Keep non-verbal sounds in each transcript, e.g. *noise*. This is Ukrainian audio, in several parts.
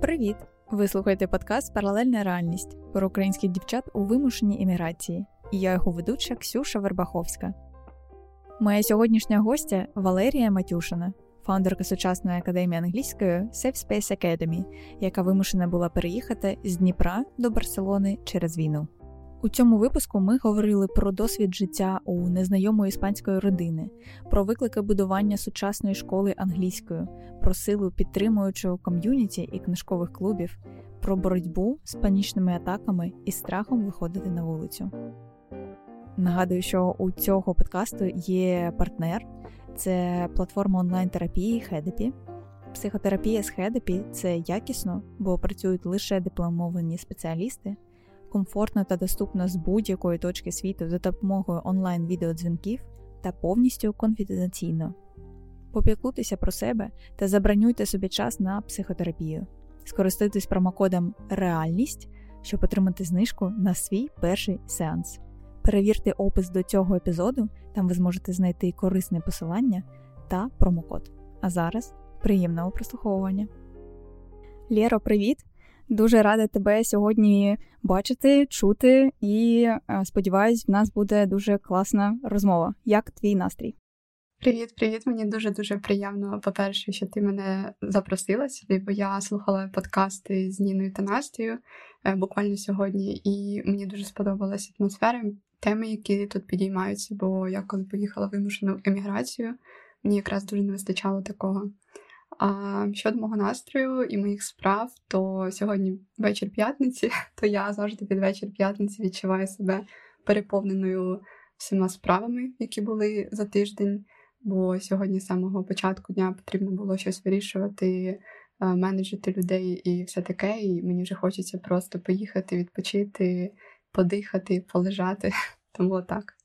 Привіт! Ви слухаєте подкаст Паралельна реальність про українських дівчат у вимушеній еміграції. І я його ведуча Ксюша Вербаховська. Моя сьогоднішня гостя Валерія Матюшина, фаундерка сучасної академії англійської Safe Space Academy, яка вимушена була переїхати з Дніпра до Барселони через війну. У цьому випуску ми говорили про досвід життя у незнайомої іспанської родини, про виклики будування сучасної школи англійською, про силу підтримуючого ком'юніті і книжкових клубів, про боротьбу з панічними атаками і страхом виходити на вулицю. Нагадую, що у цього подкасту є партнер, це платформа онлайн-терапії Хедепі. Психотерапія з Хедепі це якісно, бо працюють лише дипломовані спеціалісти комфортно та доступно з будь-якої точки світу за допомогою онлайн-відеодзвінків та повністю конфіденційно. Попіклуйтеся про себе та забронюйте собі час на психотерапію. Скористуйтесь промокодом Реальність, щоб отримати знижку на свій перший сеанс. Перевірте опис до цього епізоду, там ви зможете знайти корисне посилання та промокод. А зараз приємного прослуховування. Лєро, привіт! Дуже рада тебе сьогодні бачити, чути, і е, сподіваюсь, в нас буде дуже класна розмова. Як твій настрій? Привіт, привіт. Мені дуже дуже приємно. По-перше, що ти мене запросила сюди, бо я слухала подкасти з Ніною та Настею е, буквально сьогодні, і мені дуже сподобалася атмосфера, теми, які тут підіймаються. Бо я коли поїхала вимушену еміграцію, мені якраз дуже не вистачало такого. А щодо мого настрою і моїх справ, то сьогодні вечір п'ятниці, *laughs* то я завжди під вечір п'ятниці відчуваю себе переповненою всіма справами, які були за тиждень. Бо сьогодні з самого початку дня потрібно було щось вирішувати, е, менеджити людей і все таке. І мені вже хочеться просто поїхати, відпочити, подихати, полежати. *laughs* Тому так.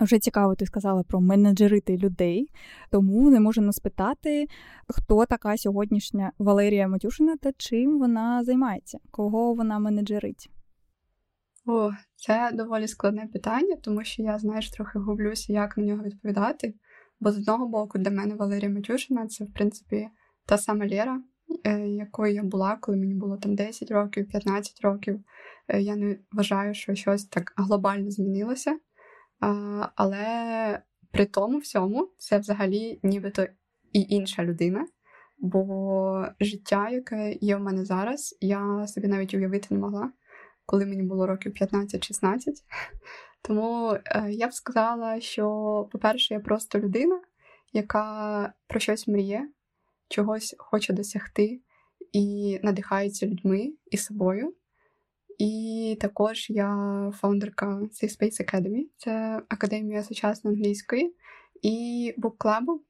Вже цікаво, ти сказала про менеджерити людей, тому не можу не спитати, хто така сьогоднішня Валерія Матюшина та чим вона займається, кого вона менеджерить. О, це доволі складне питання, тому що я, знаєш, трохи гублюся, як на нього відповідати. Бо з одного боку, для мене Валерія Матюшина це, в принципі, та сама Лєра, е, якою я була, коли мені було там 10 років, 15 років. Е, я не вважаю, що щось так глобально змінилося. Але при тому всьому це взагалі нібито і інша людина. Бо життя, яке є в мене зараз, я собі навіть уявити не могла, коли мені було років 15-16. *laughs* Тому е, я б сказала, що, по-перше, я просто людина, яка про щось мріє, чогось хоче досягти і надихається людьми і собою. І також я фаундерка Safe Space Academy, це академія сучасної англійської, і букклабу.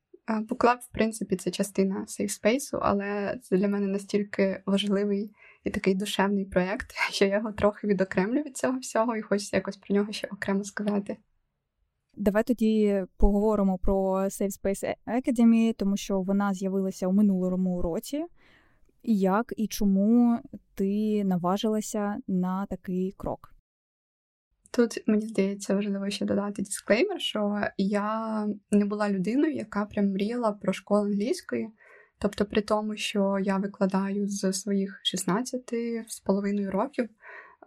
Букклаб, в принципі, це частина Safe Space, але це для мене настільки важливий і такий душевний проєкт, *laughs* що я його трохи відокремлю від цього всього, і хочеться якось про нього ще окремо сказати. Давай тоді поговоримо про Safe Space Academy, тому що вона з'явилася у минулому році як і чому ти наважилася на такий крок? Тут мені здається важливо ще додати дисклеймер, що я не була людиною, яка прям мріяла про школу англійської. Тобто, при тому, що я викладаю з своїх 16 з половиною років,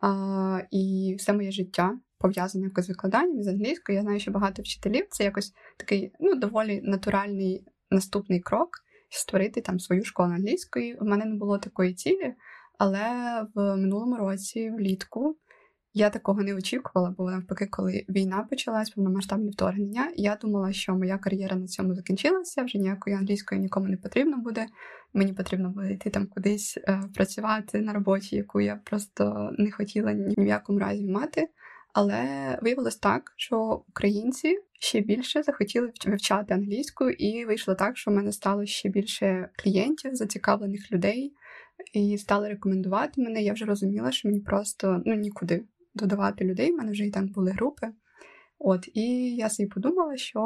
а, і все моє життя пов'язане якось з викладанням з англійською. Я знаю, що багато вчителів це якось такий ну, доволі натуральний наступний крок створити там свою школу англійської. У мене не було такої цілі, але в минулому році, влітку, я такого не очікувала, бо навпаки, коли війна почалась, повномасштабне вторгнення, я думала, що моя кар'єра на цьому закінчилася, вже ніякої англійської нікому не потрібно буде. Мені потрібно буде йти там кудись е, працювати на роботі, яку я просто не хотіла ні в якому разі мати. Але виявилось так, що українці ще більше захотіли вивчати англійську, і вийшло так, що в мене стало ще більше клієнтів, зацікавлених людей, і стали рекомендувати мене. Я вже розуміла, що мені просто ну нікуди додавати людей. У мене вже і так були групи. От, і я собі подумала, що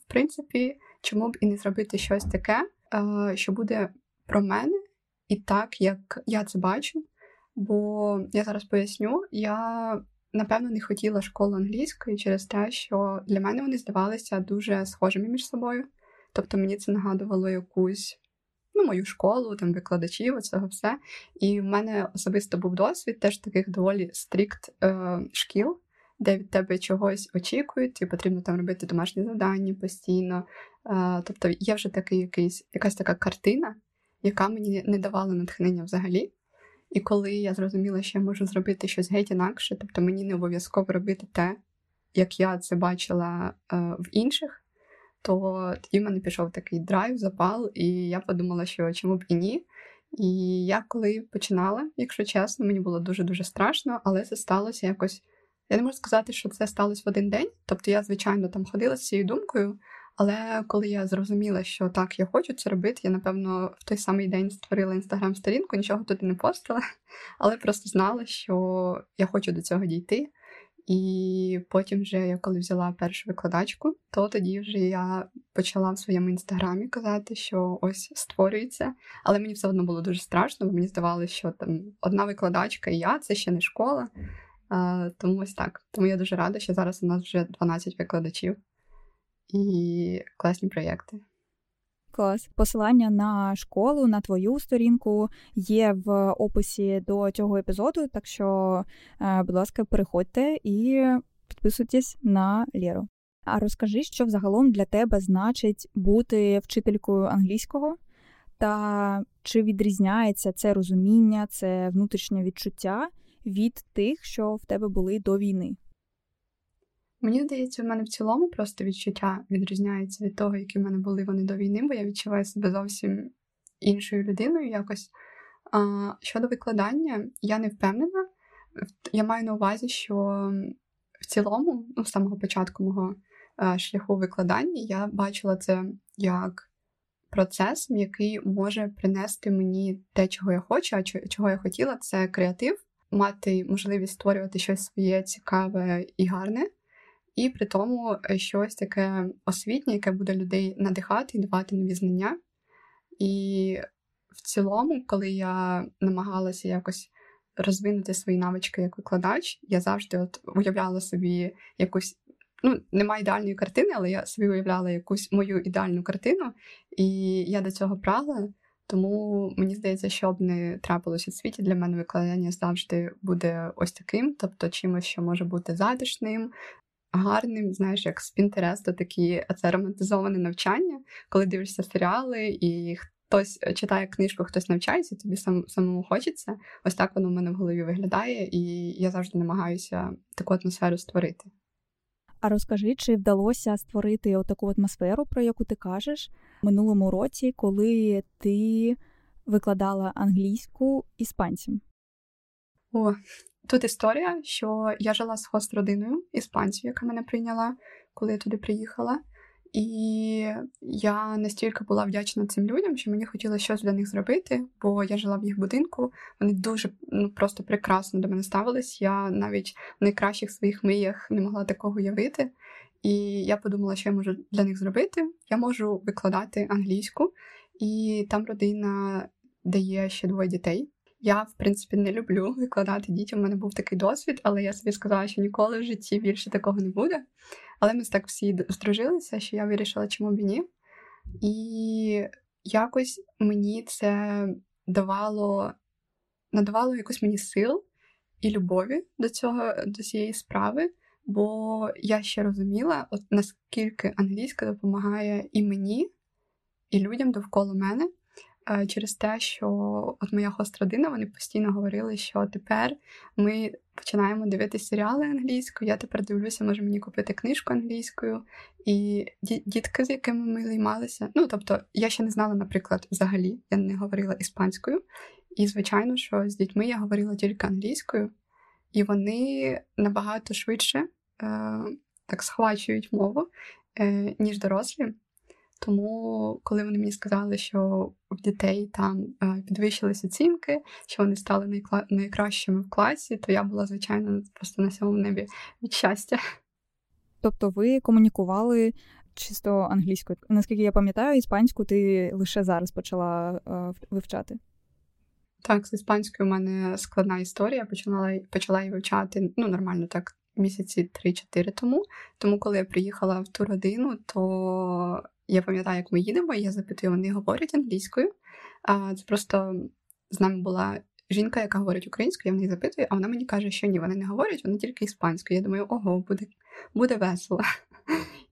в принципі, чому б і не зробити щось таке, що буде про мене і так, як я це бачу. Бо я зараз поясню, я напевно не хотіла школу англійської через те, що для мене вони здавалися дуже схожими між собою. Тобто мені це нагадувало якусь ну, мою школу, там викладачів, цього все. І в мене особисто був досвід теж таких доволі стрікт е, шкіл, де від тебе чогось очікують, і потрібно там робити домашні завдання постійно. Е, тобто є вже такий якийсь, якась така картина, яка мені не давала натхнення взагалі. І коли я зрозуміла, що я можу зробити щось геть інакше, тобто мені не обов'язково робити те, як я це бачила е, в інших, то тоді в мене пішов такий драйв, запал, і я подумала, що чому б і ні. І я коли починала, якщо чесно, мені було дуже-дуже страшно, але це сталося якось. Я не можу сказати, що це сталося в один день. Тобто я, звичайно, там ходила з цією думкою, але коли я зрозуміла, що так, я хочу це робити, я, напевно, в той самий день створила інстаграм-сторінку, нічого туди не постила, *laughs* але просто знала, що я хочу до цього дійти. І потім, вже я коли взяла першу викладачку, то тоді вже я почала в своєму інстаграмі казати, що ось створюється. Але мені все одно було дуже страшно, бо мені здавалося, що там одна викладачка і я це ще не школа. Тому ось так. Тому я дуже рада, що зараз у нас вже 12 викладачів і класні проєкти. Клас. Посилання на школу, на твою сторінку є в описі до цього епізоду. Так що, е, будь ласка, переходьте і підписуйтесь на Лєру. А розкажи, що взагалом для тебе значить бути вчителькою англійського, та чи відрізняється це розуміння, це внутрішнє відчуття від тих, що в тебе були до війни? Мені здається, в мене в цілому просто відчуття відрізняється від того, які в мене були вони до війни, бо я відчуваю себе зовсім іншою людиною якось. А, Щодо викладання, я не впевнена. Я маю на увазі, що в цілому, ну, з самого початку мого а, шляху викладання, я бачила це як процес, який може принести мені те, чого я хочу, а чого я хотіла, це креатив, мати можливість створювати щось своє цікаве і гарне і при тому е, щось таке освітнє, яке буде людей надихати і давати нові знання. І в цілому, коли я намагалася якось розвинути свої навички як викладач, я завжди от уявляла собі якусь. Ну, немає ідеальної картини, але я собі уявляла якусь мою ідеальну картину, і я до цього прагла. Тому мені здається, що б не трапилося в світі, для мене викладання завжди буде ось таким, тобто чимось, що може бути затишним, гарним, знаєш, як з Пінтересту такі це романтизоване навчання, коли дивишся серіали і хтось читає книжку, хтось навчається, тобі сам самому хочеться. Ось так воно в мене в голові виглядає, і я завжди намагаюся таку атмосферу створити. А розкажи, чи вдалося створити таку атмосферу, про яку ти кажеш минулому році, коли ти викладала англійську іспанцям? О, Тут історія, що я жила з хост родиною іспанців, яка мене прийняла, коли я туди приїхала. І я настільки була вдячна цим людям, що мені хотілося щось для них зробити, бо я жила в їх будинку. Вони дуже ну просто прекрасно до мене ставились. Я навіть в найкращих своїх мріях не могла такого уявити. І я подумала, що я можу для них зробити. Я можу викладати англійську, і там родина дає ще двоє дітей. Я, в принципі, не люблю викладати дітям. У мене був такий досвід, але я собі сказала, що ніколи в житті більше такого не буде. Але ми так всі здружилися, що я вирішила, чому б і ні. І якось мені це давало, надавало якось мені сил і любові до цього, до цієї справи. Бо я ще розуміла, от наскільки англійська допомагає і мені, і людям довкола мене. Е, через те, що от моя хост-родина, вони постійно говорили, що тепер ми починаємо дивитися серіали англійською. Я тепер дивлюся, може мені купити книжку англійською. І дітки, з якими ми займалися. Ну тобто, я ще не знала, наприклад, взагалі я не говорила іспанською. І, звичайно, що з дітьми я говорила тільки англійською, і вони набагато швидше е, так схвачують мову, е, ніж дорослі. Тому, коли вони мені сказали, що в дітей там е, підвищились оцінки, що вони стали найкла... найкращими в класі, то я була, звичайно, просто на сьомому небі від щастя. Тобто ви комунікували чисто англійською. Наскільки я пам'ятаю, іспанську ти лише зараз почала е, вивчати? Так, з іспанською у мене складна історія. Почала почала її вивчати ну, нормально так місяці 3-4 тому. Тому, коли я приїхала в ту родину, то я пам'ятаю, як ми їдемо, я запитую, вони говорять англійською. А Це просто з нами була жінка, яка говорить українською, я в неї запитую, а вона мені каже, що ні, вони не говорять, вони тільки іспанською. Я думаю, ого, буде буде весело.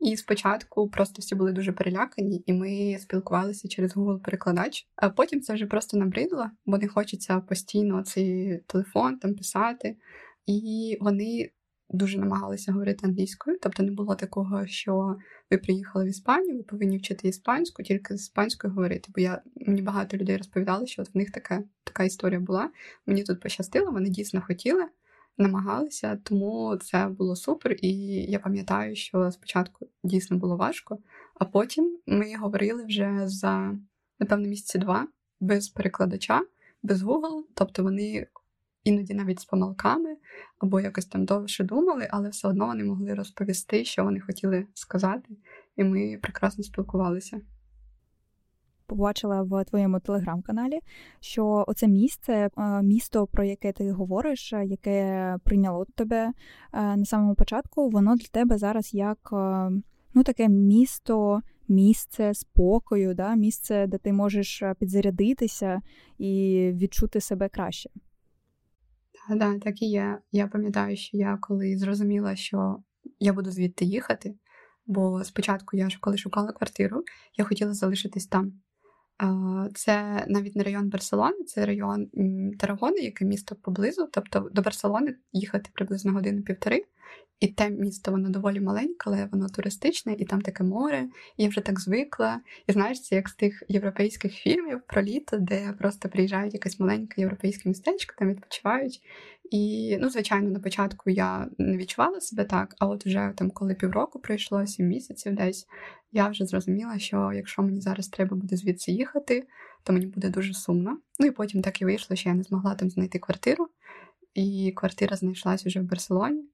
І спочатку просто всі були дуже перелякані, і ми спілкувалися через Google перекладач. А потім це вже просто набридло, бо не хочеться постійно цей телефон там писати. І вони дуже намагалися говорити англійською, тобто не було такого, що ви приїхали в Іспанію, ви повинні вчити іспанську, тільки з іспанською говорити. Бо я мені багато людей розповідали, що от в них така така історія була. Мені тут пощастило, вони дійсно хотіли, намагалися, тому це було супер. І я пам'ятаю, що спочатку дійсно було важко, а потім ми говорили вже за напевно місяці два без перекладача, без Google, тобто вони іноді навіть з помилками, або якось там довше думали, але все одно вони могли розповісти, що вони хотіли сказати, і ми прекрасно спілкувалися. Побачила в твоєму телеграм-каналі, що оце місце, е, місто, про яке ти говориш, е, яке прийняло тебе е, на самому початку, воно для тебе зараз як ну, таке місто, місце спокою, да? місце, де ти можеш підзарядитися і відчути себе краще. Да, так і є. Я пам'ятаю, що я коли зрозуміла, що я буду звідти їхати, бо спочатку я коли шукала квартиру, я хотіла залишитись там. Це навіть не район Барселони, це район Тарагони, яке місто поблизу. Тобто до Барселони їхати приблизно годину-півтори. І те місто, воно доволі маленьке, але воно туристичне, і там таке море. І я вже так звикла. І знаєш, це як з тих європейських фільмів про літо, де просто приїжджають якесь маленьке європейське містечко, там відпочивають. І, ну, звичайно, на початку я не відчувала себе так, а от вже там, коли півроку пройшло, сім місяців десь, я вже зрозуміла, що якщо мені зараз треба буде звідси їхати, то мені буде дуже сумно. Ну і потім так і вийшло, що я не змогла там знайти квартиру, і квартира знайшлась вже в Барселоні.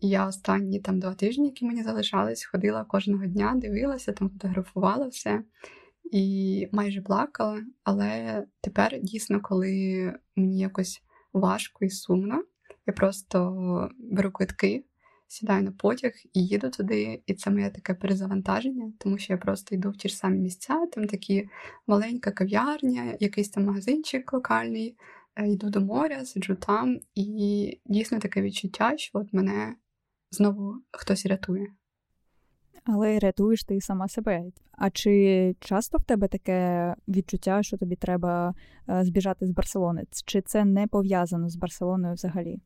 І я останні там два тижні, які мені залишались, ходила кожного дня, дивилася, там фотографувала все і майже плакала. Але тепер дійсно, коли мені якось важко і сумно, я просто беру квитки, сідаю на потяг і їду туди. І це моє таке перезавантаження, тому що я просто йду в ті ж самі місця, там такі маленька кав'ярня, якийсь там магазинчик локальний. Е, йду до моря, сиджу там, і дійсно таке відчуття, що от мене знову хтось рятує. Але рятуєш ти сама себе. А чи часто в тебе таке відчуття, що тобі треба е, збіжати з Барселони? Чи це не пов'язано з Барселоною взагалі?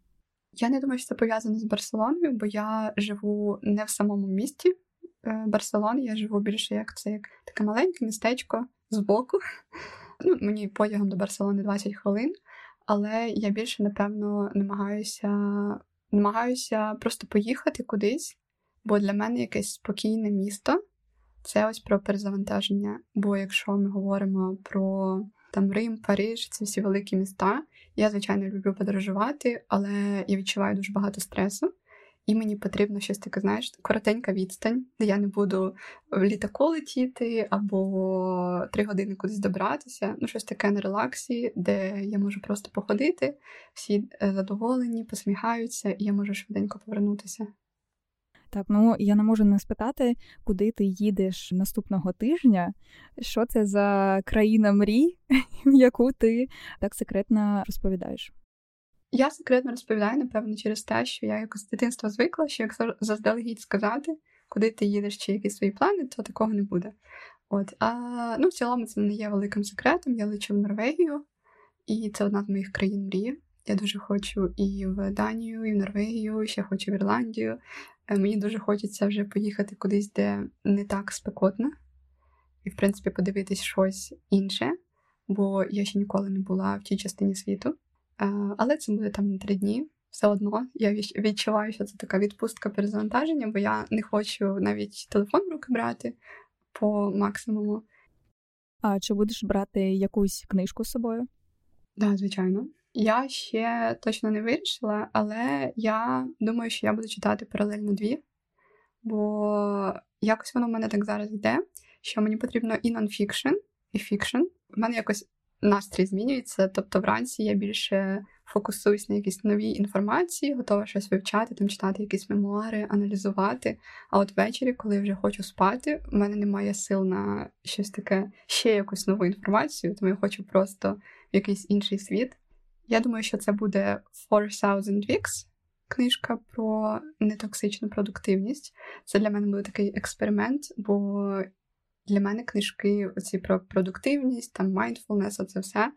Я не думаю, що це пов'язано з Барселоною, бо я живу не в самому місті е, Барселони, я живу більше як це як таке маленьке містечко збоку. *laughs* Ну, Мені потягом до Барселони 20 хвилин, але я більше, напевно, намагаюся намагаюся просто поїхати кудись, бо для мене якесь спокійне місто це ось про перезавантаження. Бо якщо ми говоримо про там Рим, Париж, ці всі великі міста, я, звичайно, люблю подорожувати, але я відчуваю дуже багато стресу. І мені потрібно щось таке, знаєш, коротенька відстань, де я не буду в літаку летіти або три години кудись добратися. Ну, щось таке на релаксі, де я можу просто походити, всі е, задоволені, посміхаються, і я можу швиденько повернутися. Так, ну я не можу не спитати, куди ти їдеш наступного тижня. Що це за країна мрій, *laughs* яку ти так секретно розповідаєш? Я секретно розповідаю, напевно, через те, що я якось з дитинства звикла, що якщо заздалегідь сказати, куди ти їдеш чи якісь свої плани, то такого не буде. От, а ну, в цілому це не є великим секретом. Я лечу в Норвегію, і це одна з моїх країн мрії. Я дуже хочу і в Данію, і в Норвегію, ще хочу в Ірландію. Е, мені дуже хочеться вже поїхати кудись, де не так спекотно, і, в принципі, подивитись щось інше, бо я ще ніколи не була в тій частині світу. Але це буде там на три дні. Все одно я відчуваю, що це така відпустка перезавантаження, бо я не хочу навіть телефон в руки брати по максимуму. А чи будеш брати якусь книжку з собою? Так, да, звичайно. Я ще точно не вирішила, але я думаю, що я буду читати паралельно дві, бо якось воно в мене так зараз йде, що мені потрібно і non-fiction, і fiction. У мене якось настрій змінюється. Тобто, вранці я більше фокусуюсь на якісь новій інформації, готова щось вивчати, там читати якісь мемуари, аналізувати. А от ввечері, коли я вже хочу спати, в мене немає сил на щось таке, ще якусь нову інформацію, тому я хочу просто в якийсь інший світ. Я думаю, що це буде 4000 Weeks, книжка про нетоксичну продуктивність. Це для мене буде такий експеримент, бо для мене книжки оці про продуктивність, там mindfulness, оце все,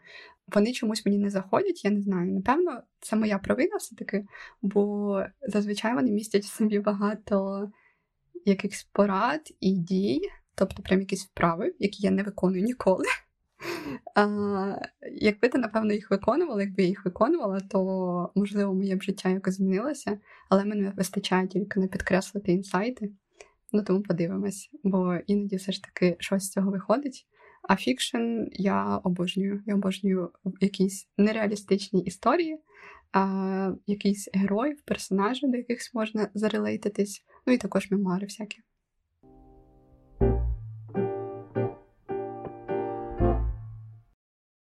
вони чомусь мені не заходять, я не знаю. Напевно, це моя провина все-таки, бо зазвичай вони містять в собі багато якихось порад і дій, тобто прям якісь вправи, які я не виконую ніколи. А, Якби ти, напевно, їх виконувала, якби я їх виконувала, то можливо моє б життя якось змінилося, але мене вистачає тільки не підкреслити інсайти. Ну тому подивимось, бо іноді все ж таки щось з цього виходить. А фікшн я обожнюю. Я обожнюю якісь нереалістичні історії, а, якісь героїв, персонажів, до якихось можна зарелейтитись, ну і також мемуари всякі.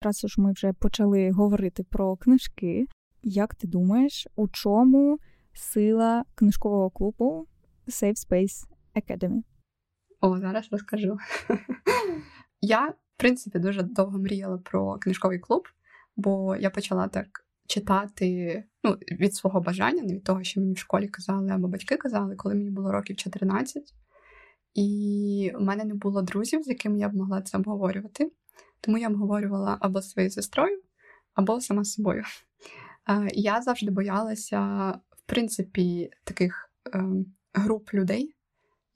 Раз уж ми вже почали говорити про книжки, як ти думаєш, у чому сила книжкового клубу Safe Space Academy? О, зараз розкажу. *laughs* Я, в принципі, дуже довго мріяла про книжковий клуб, бо я почала так читати ну, від свого бажання, не від того, що мені в школі казали або батьки казали, коли мені було років 14. І в мене не було друзів, з якими я б могла це обговорювати. Тому я обговорювала або своєю сестрою, або сама з собою. Я завжди боялася, в принципі, таких ем, груп людей.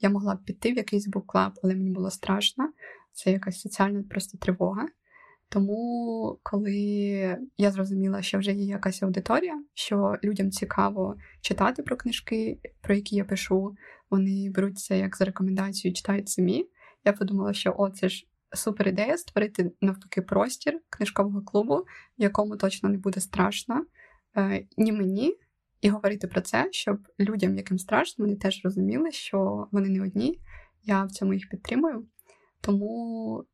Я могла б піти в якийсь буклаб, але мені було страшно. Це якась соціальна просто тривога. Тому, коли я зрозуміла, що вже є якась аудиторія, що людям цікаво читати про книжки, про які я пишу, вони беруть це як за рекомендацію, читають самі. Я подумала, що о, це ж супер ідея створити навпаки простір книжкового клубу, якому точно не буде страшно е, ні мені, і говорити про це, щоб людям, яким страшно, вони теж розуміли, що вони не одні. Я в цьому їх підтримую. Тому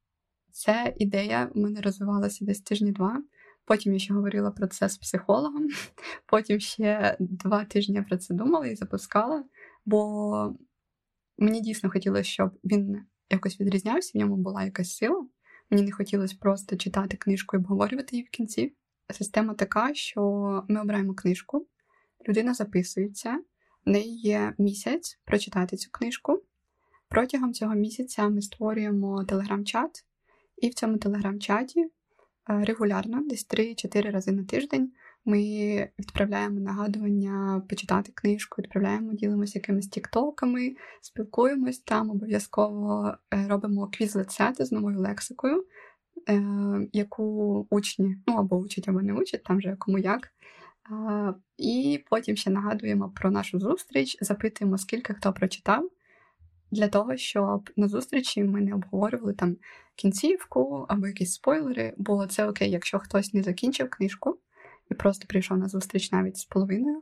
ця ідея в мене розвивалася десь тижні два. Потім я ще говорила про це з психологом. *laughs* Потім ще два тижні про це думала і запускала, бо мені дійсно хотілося, щоб він якось відрізнявся, в ньому була якась сила. Мені не хотілося просто читати книжку і обговорювати її в кінці. Система така, що ми обираємо книжку, людина записується, в неї є місяць прочитати цю книжку. Протягом цього місяця ми створюємо телеграм-чат, і в цьому телеграм-чаті е, регулярно, десь 3-4 рази на тиждень, ми відправляємо нагадування почитати книжку, відправляємо, ділимося якимись тіктоками, спілкуємось там, обов'язково е, робимо квіз-лецети з новою лексикою, е, яку учні ну або учать, або не учать, там вже кому як. І потім ще нагадуємо про нашу зустріч, запитуємо, скільки хто прочитав, для того, щоб на зустрічі ми не обговорювали там кінцівку або якісь спойлери, бо це окей, якщо хтось не закінчив книжку і просто прийшов на зустріч навіть з половиною,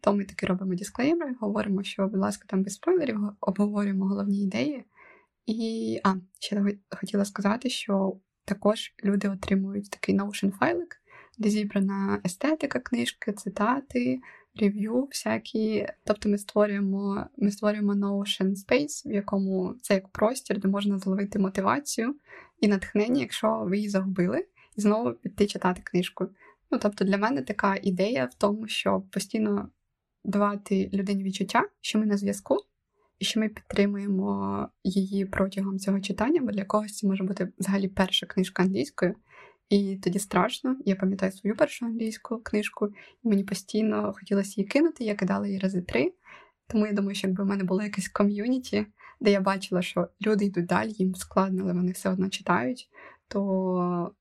то ми таки робимо дисклеймери, говоримо, що, будь ласка, там без спойлерів, обговорюємо головні ідеї. І а, ще хотіла сказати, що також люди отримують такий Notion файлик, де зібрана естетика книжки, цитати, рев'ю всякі. Тобто ми створюємо ми створюємо Notion Space, в якому це як простір, де можна зловити мотивацію і натхнення, якщо ви її загубили, і знову піти читати книжку. Ну, тобто, для мене така ідея в тому, щоб постійно давати людині відчуття, що ми на зв'язку, і що ми підтримуємо її протягом цього читання, бо для когось це може бути взагалі перша книжка англійською. І тоді страшно. Я пам'ятаю свою першу англійську книжку, і мені постійно хотілося її кинути, я кидала її рази три. Тому я думаю, що якби в мене було якесь ком'юніті, де я бачила, що люди йдуть далі, їм складно, але вони все одно читають, то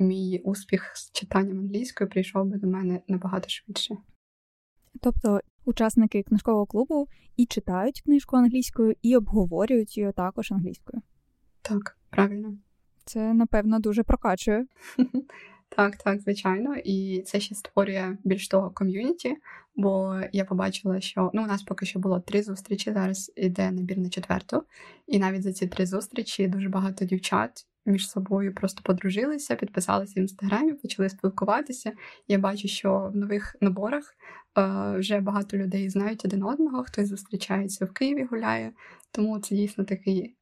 мій успіх з читанням англійською прийшов би до мене набагато швидше. Тобто учасники книжкового клубу і читають книжку англійською, і обговорюють її також англійською. Так, правильно. Це, напевно, дуже прокачує. *laughs* Так, так, звичайно, і це ще створює більш того ком'юніті, бо я побачила, що ну у нас поки що було три зустрічі. Зараз іде набір на четверту, і навіть за ці три зустрічі дуже багато дівчат між собою просто подружилися, підписалися в інстаграмі, почали спілкуватися. Я бачу, що в нових наборах е, вже багато людей знають один одного, хтось зустрічається в Києві, гуляє. Тому це дійсно такий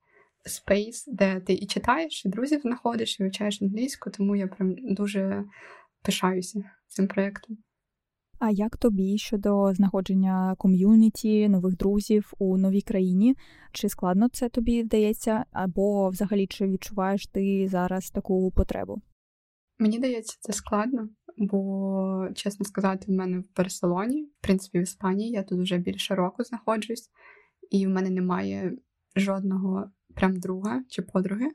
space, де ти і читаєш, і друзів знаходиш, і вивчаєш англійську, тому я прям дуже пишаюся цим проєктом. А як тобі щодо знаходження ком'юніті, нових друзів у новій країні? Чи складно це тобі вдається, або взагалі чи відчуваєш ти зараз таку потребу? Мені здається, це складно, бо, чесно сказати, в мене в Барселоні, в принципі, в Іспанії, я тут вже більше року знаходжусь, і в мене немає жодного прям друга чи подруги.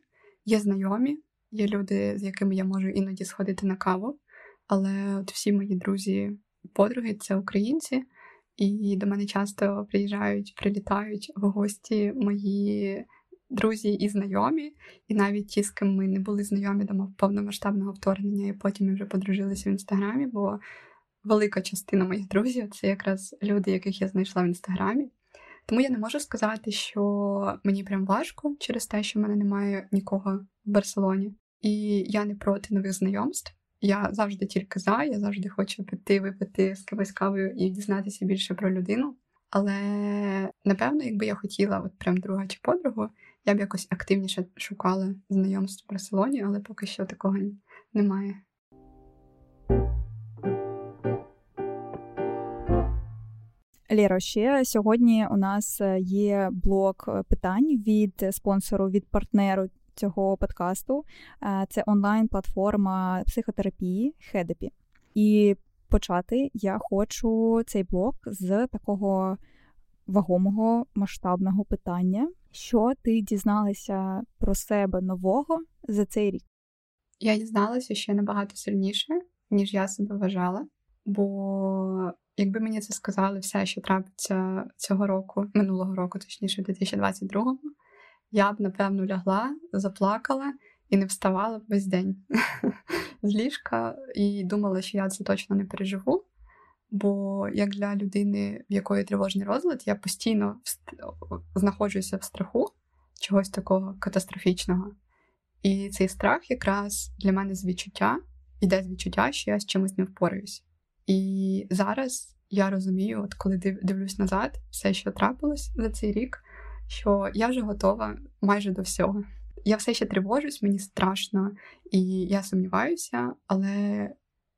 Є знайомі, є люди, з якими я можу іноді сходити на каву, але от всі мої друзі подруги це українці, і до мене часто приїжджають, прилітають в гості мої друзі і знайомі, і навіть ті, з ким ми не були знайомі до повномасштабного вторгнення, і потім ми вже подружилися в інстаграмі, бо велика частина моїх друзів це якраз люди, яких я знайшла в інстаграмі. Тому я не можу сказати, що мені прям важко через те, що в мене немає нікого в Барселоні, і я не проти нових знайомств. Я завжди тільки за, я завжди хочу піти випити з кимось кавою і дізнатися більше про людину. Але напевно, якби я хотіла, от прям друга чи подругу, я б якось активніше шукала знайомств в Барселоні, але поки що такого немає. Лєро, ще сьогодні у нас є блок питань від спонсору від партнеру цього подкасту. Е, це онлайн-платформа психотерапії Хедепі. І почати я хочу цей блок з такого вагомого масштабного питання. Що ти дізналася про себе нового за цей рік? Я дізналася ще набагато сильніше, ніж я себе вважала. Бо якби мені це сказали все, що трапиться цього року, минулого року, точніше, 2022-му, я б, напевно, лягла, заплакала і не вставала б весь день *laughs* з ліжка і думала, що я це точно не переживу. Бо як для людини, в якої тривожний розлад, я постійно знаходжуся в страху чогось такого катастрофічного. І цей страх якраз для мене з відчуття йде з відчуття, що я з чимось не впораюсь. І зараз я розумію, от коли дивлюсь назад, все, що трапилось за цей рік, що я вже готова майже до всього. Я все ще тривожусь, мені страшно, і я сумніваюся, але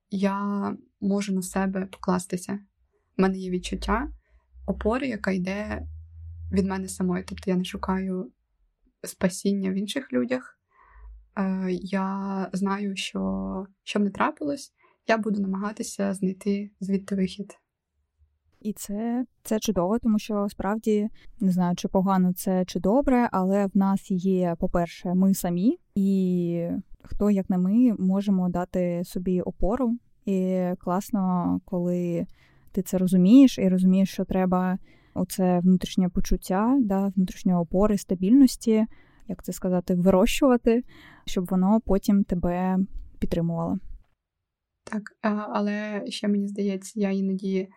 я можу на себе покластися. У мене є відчуття опори, яка йде від мене самої. Тобто я не шукаю спасіння в інших людях. Е, я знаю, що що не трапилось, я буду намагатися знайти звідти вихід. І це це чудово, тому що справді не знаю, чи погано це чи добре, але в нас є, по-перше, ми самі, і хто як не ми можемо дати собі опору. І класно, коли ти це розумієш, і розумієш, що треба оце внутрішнє почуття, да, внутрішньої опори, стабільності, як це сказати, вирощувати, щоб воно потім тебе підтримувало. Так, але ще мені здається, я іноді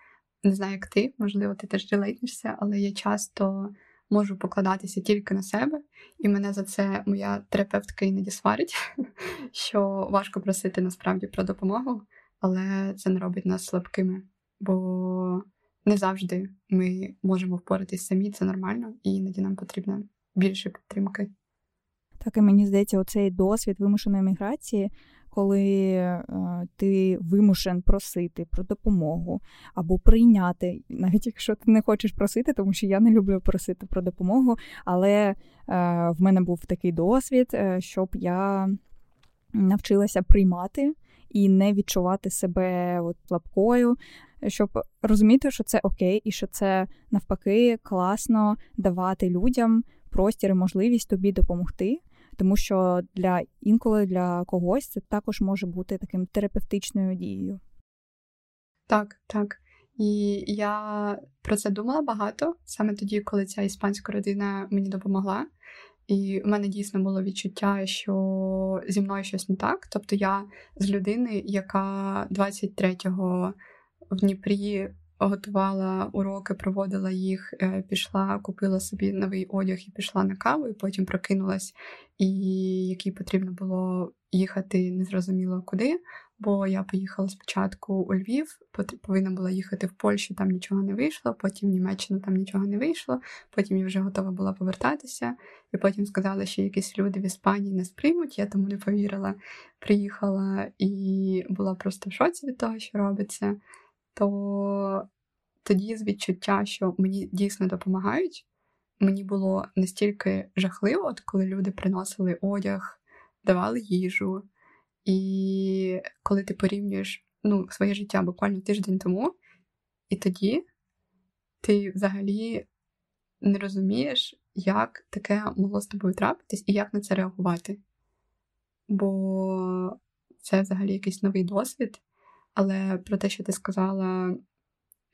не знаю, як ти, можливо, ти теж релейтнешся, але я часто можу покладатися тільки на себе, і мене за це моя терапевтка іноді сварить, *laughs* що важко просити насправді про допомогу, але це не робить нас слабкими, бо не завжди ми можемо впоратись самі, це нормально, і іноді нам потрібно більше підтримки. Так і мені здається, оцей досвід вимушеної міграції коли е, ти вимушен просити про допомогу або прийняти, навіть якщо ти не хочеш просити, тому що я не люблю просити про допомогу, але е, в мене був такий досвід, е, щоб я навчилася приймати і не відчувати себе от слабкою. Щоб розуміти, що це окей, і що це навпаки класно давати людям простір і можливість тобі допомогти тому що для інколи для когось це також може бути таким терапевтичною дією. Так, так. І я про це думала багато саме тоді, коли ця іспанська родина мені допомогла. І в мене дійсно було відчуття, що зі мною щось не так. Тобто я з людини, яка 23-го в Дніпрі готувала уроки, проводила їх, е, пішла, купила собі новий одяг і пішла на каву, і потім прокинулась, і який потрібно було їхати незрозуміло куди. Бо я поїхала спочатку у Львів, повинна була їхати в Польщу, там нічого не вийшло, потім в Німеччину там нічого не вийшло, потім я вже готова була повертатися, і потім сказали, що якісь люди в Іспанії не сприймуть, я тому не повірила. Приїхала і була просто в шоці від того, що робиться то тоді з відчуття, що мені дійсно допомагають, мені було настільки жахливо, от коли люди приносили одяг, давали їжу. І коли ти порівнюєш ну, своє життя буквально тиждень тому, і тоді ти взагалі не розумієш, як таке могло з тобою трапитись і як на це реагувати. Бо це взагалі якийсь новий досвід, але про те, що ти сказала,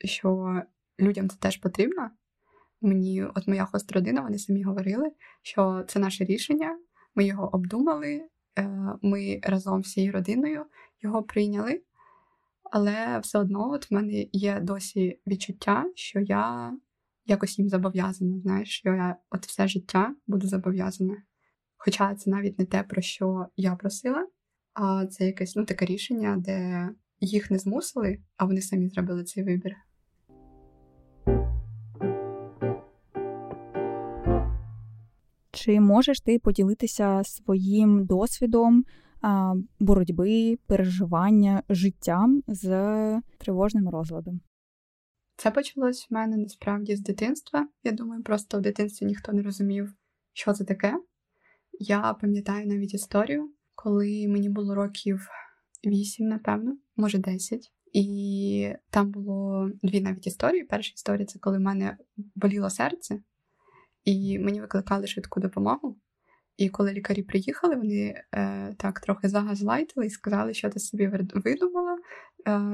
що людям це теж потрібно. Мені, от моя хост-родина, вони самі говорили, що це наше рішення, ми його обдумали, е, ми разом всією родиною його прийняли. Але все одно от в мене є досі відчуття, що я якось їм зобов'язана, знаєш, що я от все життя буду зобов'язана. Хоча це навіть не те, про що я просила, а це якесь ну, таке рішення, де їх не змусили, а вони самі зробили цей вибір. Чи можеш ти поділитися своїм досвідом боротьби, переживання життям з тривожним розладом? Це почалось в мене насправді з дитинства. Я думаю, просто в дитинстві ніхто не розумів, що це таке. Я пам'ятаю навіть історію, коли мені було років вісім, напевно, може десять. І там було дві навіть історії. Перша історія це коли в мене боліло серце, і мені викликали швидку допомогу. І коли лікарі приїхали, вони е, так трохи загазлайтили і сказали, що ти собі видумала,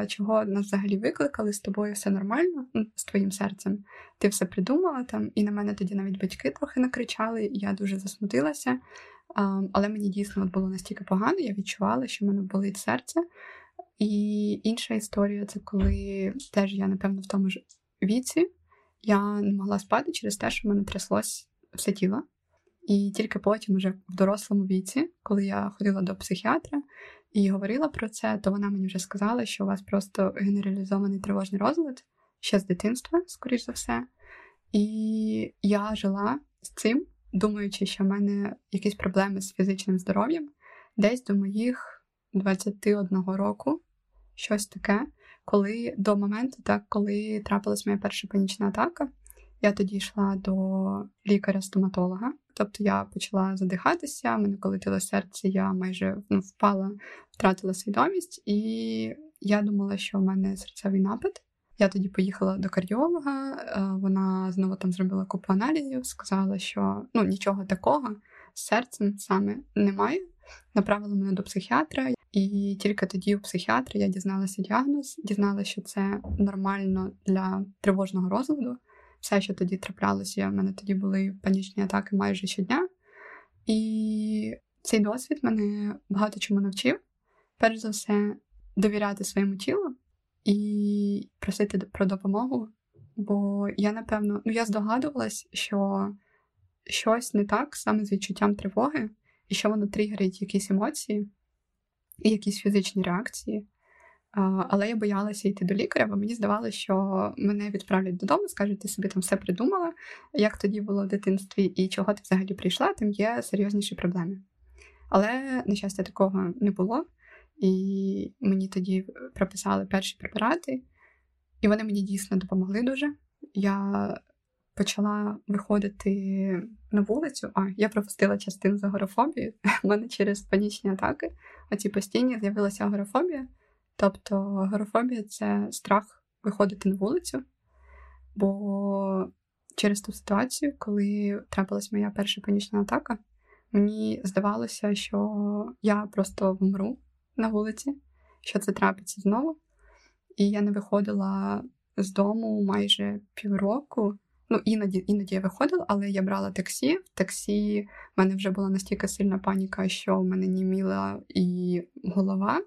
чого нас взагалі викликали, з тобою все нормально, ну, з твоїм серцем. Ти все придумала там, і на мене тоді навіть батьки трохи накричали, я дуже засмутилася. Але мені дійсно було настільки погано, я відчувала, що в мене болить серце. І інша історія це коли теж я, напевно, в тому ж віці я не могла спати через те, що в мене тряслось все тіло. І тільки потім, вже в дорослому віці, коли я ходила до психіатра і говорила про це, то вона мені вже сказала, що у вас просто генералізований тривожний розлад ще з дитинства, скоріш за все. І я жила з цим думаючи, що в мене якісь проблеми з фізичним здоров'ям, десь до моїх 21 року, щось таке, коли до моменту, так, коли трапилась моя перша панічна атака, я тоді йшла до лікаря-стоматолога. Тобто я почала задихатися, мене колотило серце, я майже ну, впала, втратила свідомість, і я думала, що в мене серцевий напад. Я тоді поїхала до кардіолога, е, вона знову там зробила купу аналізів, сказала, що ну нічого такого з серцем саме немає. Направила мене до психіатра, і тільки тоді у психіатра я дізналася діагноз, дізналася, що це нормально для тривожного розладу. Все, що тоді траплялося, в мене тоді були панічні атаки майже щодня. І цей досвід мене багато чому навчив. Перш за все, довіряти своєму тілу і просити про допомогу. Бо я, напевно, ну я здогадувалась, що щось не так саме з відчуттям тривоги, і що воно тригерить якісь емоції і якісь фізичні реакції. Але я боялася йти до лікаря, бо мені здавалося, що мене відправлять додому, скажуть, ти собі там все придумала, як тоді було в дитинстві, і чого ти взагалі прийшла, там є серйозніші проблеми. Але, на щастя, такого не було. І мені тоді прописали перші препарати, і вони мені дійсно допомогли дуже. Я почала виходити на вулицю, а я пропустила частину з агорафобії. *laughs* У мене через панічні атаки, оці постійні з'явилася агорафобія. Тобто агорафобія це страх виходити на вулицю. Бо через ту ситуацію, коли трапилась моя перша панічна атака, мені здавалося, що я просто вмру на вулиці, що це трапиться знову. І я не виходила з дому майже півроку. Ну, іноді іноді я виходила, але я брала таксі. В таксі в мене вже була настільки сильна паніка, що в мене німіла і голова.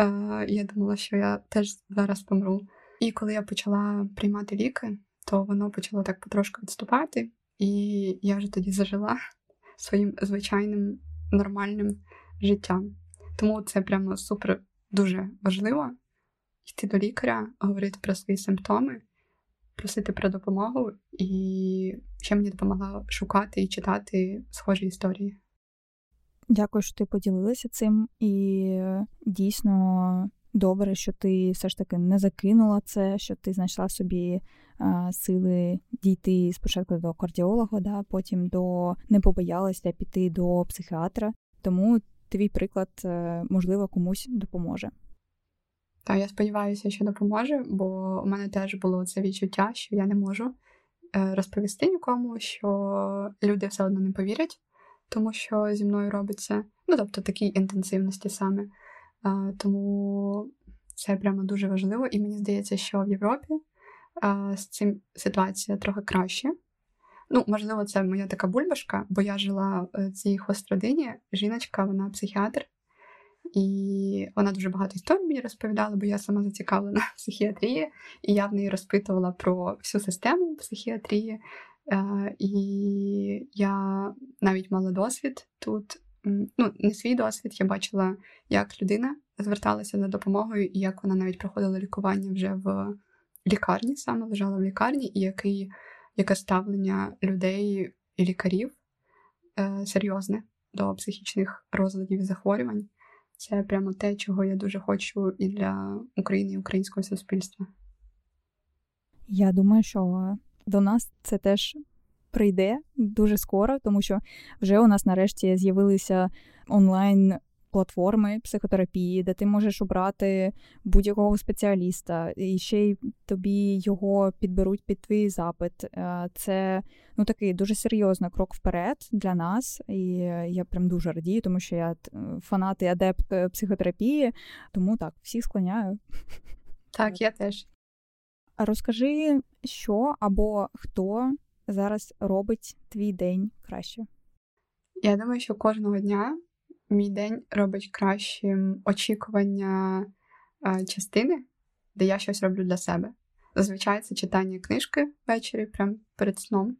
Е, Я думала, що я теж зараз помру. І коли я почала приймати ліки, то воно почало так потрошку відступати, і я вже тоді зажила *laughs* своїм звичайним нормальним життям. Тому це прямо супер дуже важливо йти до лікаря, говорити про свої симптоми, просити про допомогу, і ще мені допомагало шукати і читати схожі історії. Дякую, що ти поділилася цим, і дійсно добре, що ти все ж таки не закинула це, що ти знайшла собі а, сили дійти спочатку до кардіолога, да, потім до не побоялася піти до психіатра. Тому твій приклад, е, можливо, комусь допоможе. Так, я сподіваюся, що допоможе, бо у мене теж було це відчуття, що я не можу е, розповісти нікому, що люди все одно не повірять, тому що зі мною робиться, ну тобто такій інтенсивності саме. Тому це прямо дуже важливо, і мені здається, що в Європі з цим ситуація трохи краще. Ну, можливо, це моя така бульбашка, бо я жила в цій хостродині. Жіночка, вона психіатр, і вона дуже багато історій мені розповідала, бо я сама зацікавлена в психіатрії, і я в неї розпитувала про всю систему психіатрії. І я навіть мала досвід тут. Ну, не свій досвід, я бачила, як людина зверталася за допомогою, і як вона навіть проходила лікування вже в лікарні, саме лежала в лікарні, і який, яке ставлення людей і лікарів е, серйозне до психічних розладів і захворювань. Це прямо те, чого я дуже хочу і для України, і українського суспільства. Я думаю, що до нас це теж прийде дуже скоро, тому що вже у нас нарешті з'явилися онлайн. Платформи психотерапії, де ти можеш обрати будь-якого спеціаліста, і ще й тобі його підберуть під твій запит. Е, це ну такий дуже серйозний крок вперед для нас. І я прям дуже радію, тому що я фанат і адепт е, психотерапії, тому так, всіх склоняю. Так, *laughs* я теж. Розкажи, що або хто зараз робить твій день краще? Я думаю, що кожного дня мій день робить кращим очікування а, частини, де я щось роблю для себе. Зазвичай це читання книжки ввечері, прямо перед сном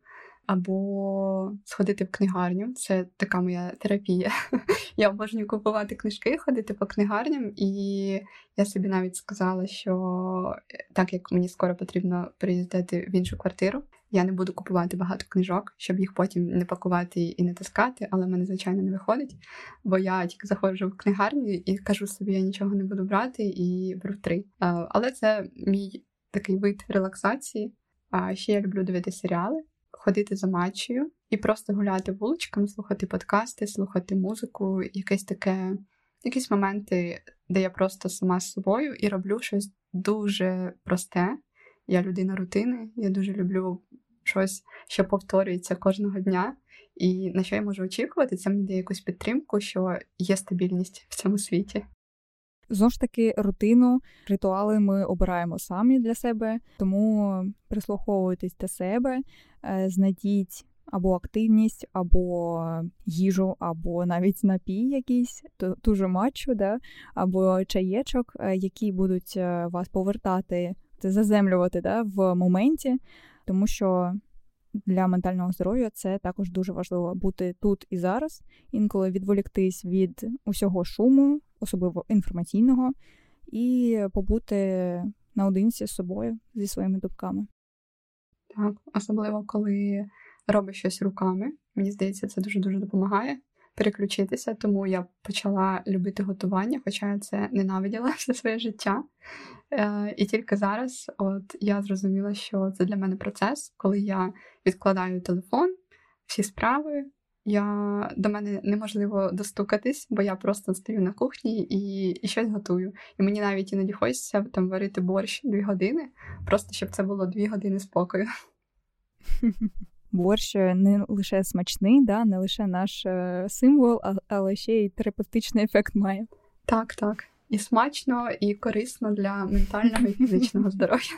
або сходити в книгарню. Це така моя терапія. *laughs* Я обожнюю купувати книжки, ходити по книгарням, і я собі навіть сказала, що е, так як мені скоро потрібно приїздити в іншу квартиру, я не буду купувати багато книжок, щоб їх потім не пакувати і не таскати, але в мене, звичайно, не виходить. Бо я тільки заходжу в книгарню і кажу собі, я нічого не буду брати і беру три. Але це мій такий вид релаксації. А ще я люблю дивитися серіали ходити за матчею і просто гуляти вуличками, слухати подкасти, слухати музику, якесь таке, якісь моменти, де я просто сама з собою і роблю щось дуже просте. Я людина рутини, я дуже люблю щось, що повторюється кожного дня. І на що я можу очікувати, це мені дає якусь підтримку, що є стабільність в цьому світі. Знову ж таки, рутину, ритуали ми обираємо самі для себе, тому прислуховуйтесь до себе, е, знайдіть або активність, або їжу, або навіть напій якийсь, ту же матчу, да? або чаєчок, е, які будуть е, вас повертати, це заземлювати да? в моменті, тому що. Для ментального здоров'я це також дуже важливо бути тут і зараз, інколи відволіктись від усього шуму, особливо інформаційного, і побути наодинці з собою зі своїми думками. Так, особливо коли робиш щось руками. Мені здається, це дуже дуже допомагає переключитися, тому я почала любити готування, хоча я це ненавиділа *laughs* все своє життя. Е, І тільки зараз от я зрозуміла, що це для мене процес, коли я відкладаю телефон, всі справи, я до мене неможливо достукатись, бо я просто стою на кухні і і щось готую. І мені навіть іноді хочеться там варити борщ дві години, просто щоб це було дві години спокою. *laughs* Борщ е, не лише смачний, да, не лише наш е, символ, але ще й терапевтичний ефект має. Так, так. І смачно, і корисно для ментального і *laughs* фізичного здоров'я.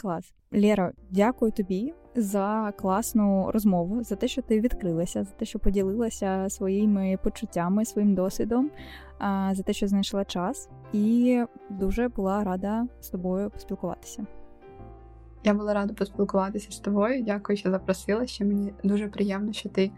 Клас. Лєро, дякую тобі за класну розмову, за те, що ти відкрилася, за те, що поділилася своїми почуттями, своїм досвідом, за те, що знайшла час, і дуже була рада з тобою поспілкуватися. Я була рада поспілкуватися з тобою. Дякую, що запросила. Ще мені дуже приємно, що ти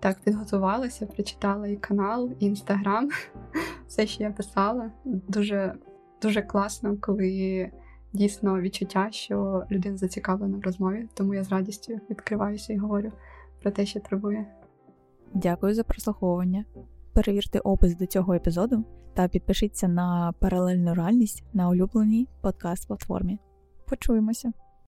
так підготувалася, прочитала і канал, і інстаграм. *laughs* Все, що я писала. Дуже дуже класно, коли дійсно відчуття, що людина зацікавлена в розмові. Тому я з радістю відкриваюся і говорю про те, що турбує. Дякую за прослуховування. Перевірте опис до цього епізоду та підпишіться на паралельну реальність на улюбленій подкаст-платформі. Почуємося!